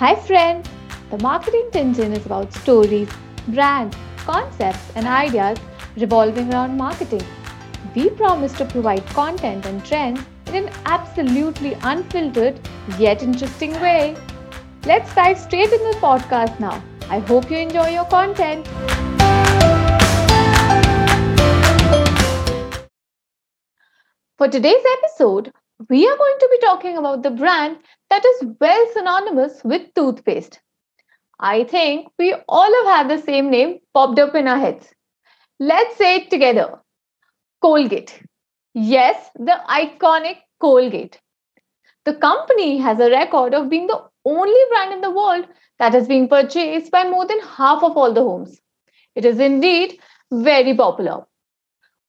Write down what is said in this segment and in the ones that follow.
Hi, friends! The Marketing Tintin is about stories, brands, concepts, and ideas revolving around marketing. We promise to provide content and trends in an absolutely unfiltered yet interesting way. Let's dive straight into the podcast now. I hope you enjoy your content. For today's episode, we are going to be talking about the brand that is well synonymous with toothpaste. I think we all have had the same name popped up in our heads. Let's say it together Colgate. Yes, the iconic Colgate. The company has a record of being the only brand in the world that is being purchased by more than half of all the homes. It is indeed very popular.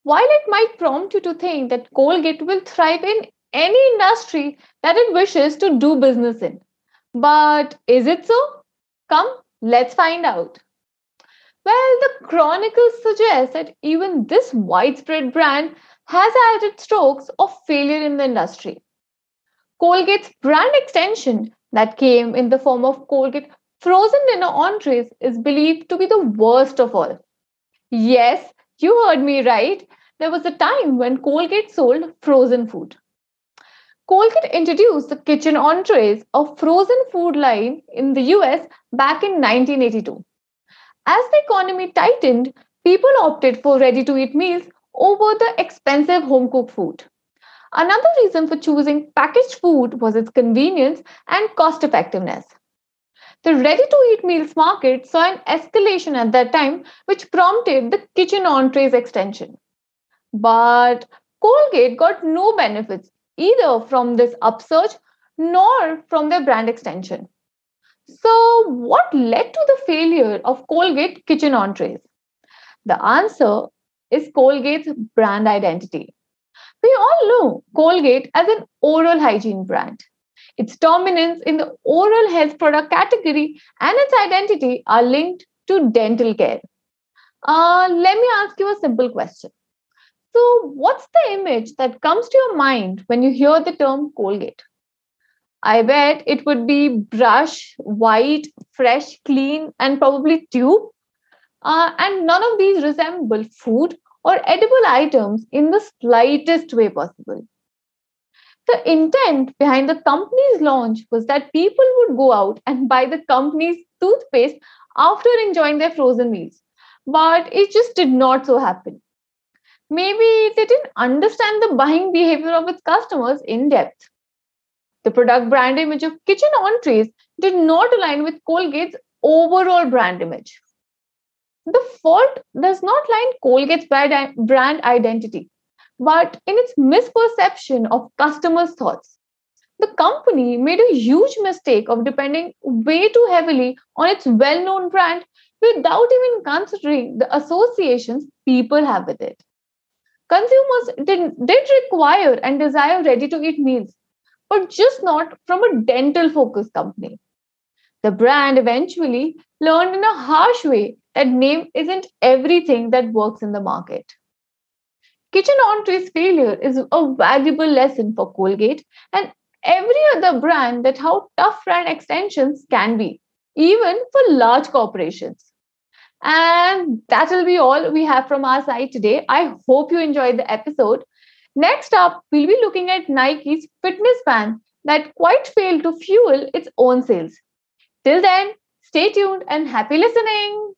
While it might prompt you to think that Colgate will thrive in any industry that it wishes to do business in. But is it so? Come, let's find out. Well, the chronicles suggest that even this widespread brand has its strokes of failure in the industry. Colgate's brand extension that came in the form of Colgate frozen dinner entrees is believed to be the worst of all. Yes, you heard me right. There was a time when Colgate sold frozen food. Colgate introduced the kitchen entrees, a frozen food line in the US back in 1982. As the economy tightened, people opted for ready to eat meals over the expensive home cooked food. Another reason for choosing packaged food was its convenience and cost effectiveness. The ready to eat meals market saw an escalation at that time, which prompted the kitchen entrees extension. But Colgate got no benefits either from this upsurge nor from their brand extension. So, what led to the failure of Colgate kitchen entrees? The answer is Colgate's brand identity. We all know Colgate as an oral hygiene brand. Its dominance in the oral health product category and its identity are linked to dental care. Uh, let me ask you a simple question so, what's the image that comes to your mind when you hear the term Colgate? I bet it would be brush, white, fresh, clean, and probably tube. Uh, and none of these resemble food or edible items in the slightest way possible. The intent behind the company's launch was that people would go out and buy the company's toothpaste after enjoying their frozen meals. But it just did not so happen maybe they didn't understand the buying behavior of its customers in depth. The product brand image of kitchen entrees did not align with Colgate's overall brand image. The fault does not lie in Colgate's brand identity, but in its misperception of customers' thoughts. The company made a huge mistake of depending way too heavily on its well known brand without even considering the associations people have with it. Consumers did, did require and desire ready to eat meals, but just not from a dental focused company. The brand eventually learned in a harsh way that name isn't everything that works in the market. Kitchen Entree's failure is a valuable lesson for Colgate and every other brand that how tough brand extensions can be, even for large corporations. And that will be all we have from our side today. I hope you enjoyed the episode. Next up, we'll be looking at Nike's fitness band that quite failed to fuel its own sales. Till then, stay tuned and happy listening.